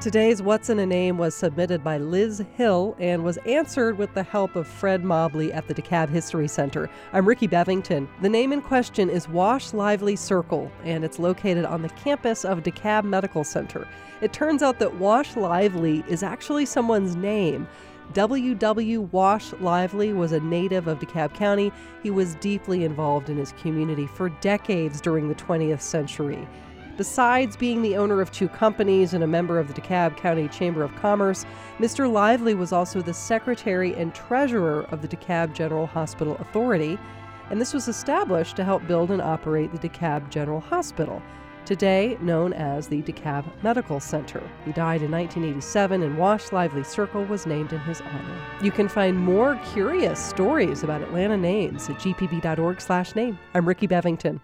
Today's What's in a Name was submitted by Liz Hill and was answered with the help of Fred Mobley at the DeKalb History Center. I'm Ricky Bevington. The name in question is Wash Lively Circle, and it's located on the campus of DeKalb Medical Center. It turns out that Wash Lively is actually someone's name. W.W. Wash Lively was a native of DeKalb County. He was deeply involved in his community for decades during the 20th century. Besides being the owner of two companies and a member of the DeKalb County Chamber of Commerce, Mr. Lively was also the secretary and treasurer of the DeKalb General Hospital Authority, and this was established to help build and operate the DeKalb General Hospital, today known as the DeKalb Medical Center. He died in 1987, and Wash Lively Circle was named in his honor. You can find more curious stories about Atlanta names at gpb.org/name. I'm Ricky Bevington.